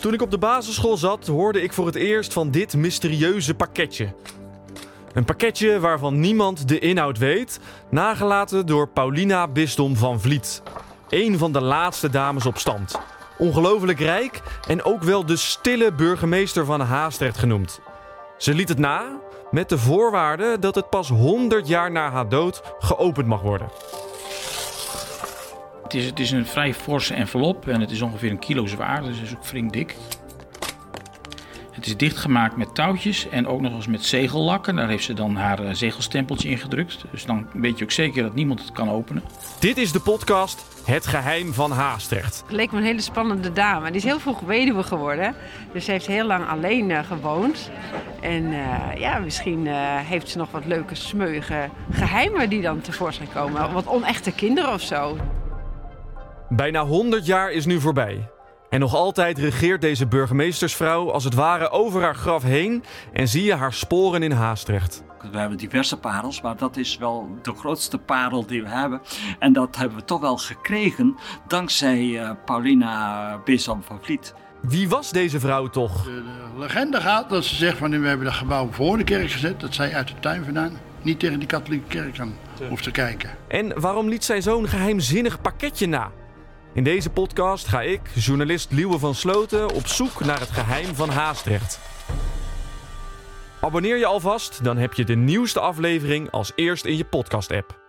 Toen ik op de basisschool zat, hoorde ik voor het eerst van dit mysterieuze pakketje. Een pakketje waarvan niemand de inhoud weet, nagelaten door Paulina Bisdom van Vliet. Een van de laatste dames op stand. Ongelooflijk rijk en ook wel de stille burgemeester van Haastrecht genoemd. Ze liet het na met de voorwaarde dat het pas 100 jaar na haar dood geopend mag worden. Het is, het is een vrij forse envelop en het is ongeveer een kilo zwaar, dus het is ook flink dik. Het is dichtgemaakt met touwtjes en ook nog eens met zegellakken. Daar heeft ze dan haar eh, zegelstempeltje in gedrukt. Dus dan weet je ook zeker dat niemand het kan openen. Dit is de podcast Het Geheim van Haastrecht. Het leek me een hele spannende dame. Die is heel vroeg weduwe geworden. Dus ze heeft heel lang alleen eh, gewoond. En eh, ja, misschien eh, heeft ze nog wat leuke, smeuïge geheimen die dan tevoorschijn komen. Wat onechte kinderen of zo. Bijna 100 jaar is nu voorbij. En nog altijd regeert deze burgemeestersvrouw als het ware over haar graf heen en zie je haar sporen in Haastrecht. We hebben diverse parels, maar dat is wel de grootste parel die we hebben. En dat hebben we toch wel gekregen dankzij eh, Paulina Bisson van Vliet. Wie was deze vrouw toch? De, de legende gaat dat ze zegt van we hebben dat gebouw voor de kerk gezet. Dat zij uit de tuin vandaan niet tegen die katholieke kerk aan hoeft te kijken. En waarom liet zij zo'n geheimzinnig pakketje na? In deze podcast ga ik, journalist Liewe van Sloten, op zoek naar het geheim van Haastrecht. Abonneer je alvast, dan heb je de nieuwste aflevering als eerst in je podcast-app.